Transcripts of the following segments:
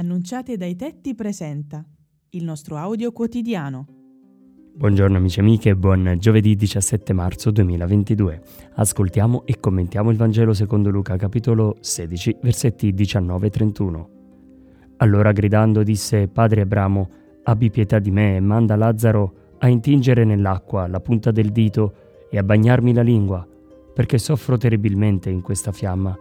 Annunciate dai tetti presenta il nostro audio quotidiano. Buongiorno amici e amiche, buon giovedì 17 marzo 2022. Ascoltiamo e commentiamo il Vangelo secondo Luca capitolo 16 versetti 19 e 31. Allora gridando disse Padre Abramo, abbi pietà di me e manda Lazzaro a intingere nell'acqua la punta del dito e a bagnarmi la lingua, perché soffro terribilmente in questa fiamma.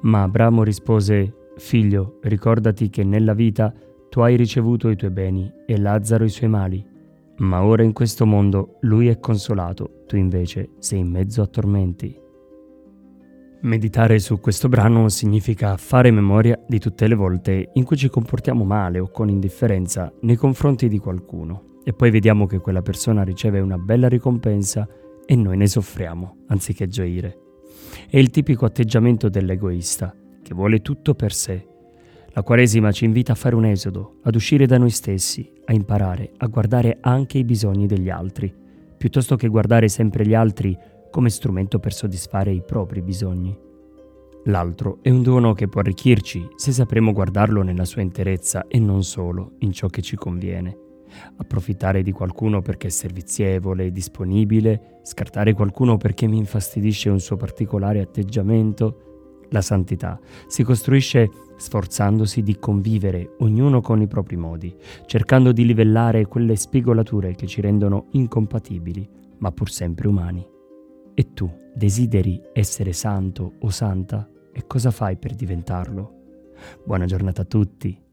Ma Abramo rispose Figlio, ricordati che nella vita tu hai ricevuto i tuoi beni e Lazzaro i suoi mali, ma ora in questo mondo lui è consolato, tu invece sei in mezzo a tormenti. Meditare su questo brano significa fare memoria di tutte le volte in cui ci comportiamo male o con indifferenza nei confronti di qualcuno e poi vediamo che quella persona riceve una bella ricompensa e noi ne soffriamo anziché gioire. È il tipico atteggiamento dell'egoista che vuole tutto per sé. La Quaresima ci invita a fare un esodo, ad uscire da noi stessi, a imparare a guardare anche i bisogni degli altri, piuttosto che guardare sempre gli altri come strumento per soddisfare i propri bisogni. L'altro è un dono che può arricchirci se sapremo guardarlo nella sua interezza e non solo in ciò che ci conviene. Approfittare di qualcuno perché è servizievole, e disponibile, scartare qualcuno perché mi infastidisce un suo particolare atteggiamento, la santità si costruisce sforzandosi di convivere ognuno con i propri modi, cercando di livellare quelle spigolature che ci rendono incompatibili, ma pur sempre umani. E tu desideri essere santo o santa? E cosa fai per diventarlo? Buona giornata a tutti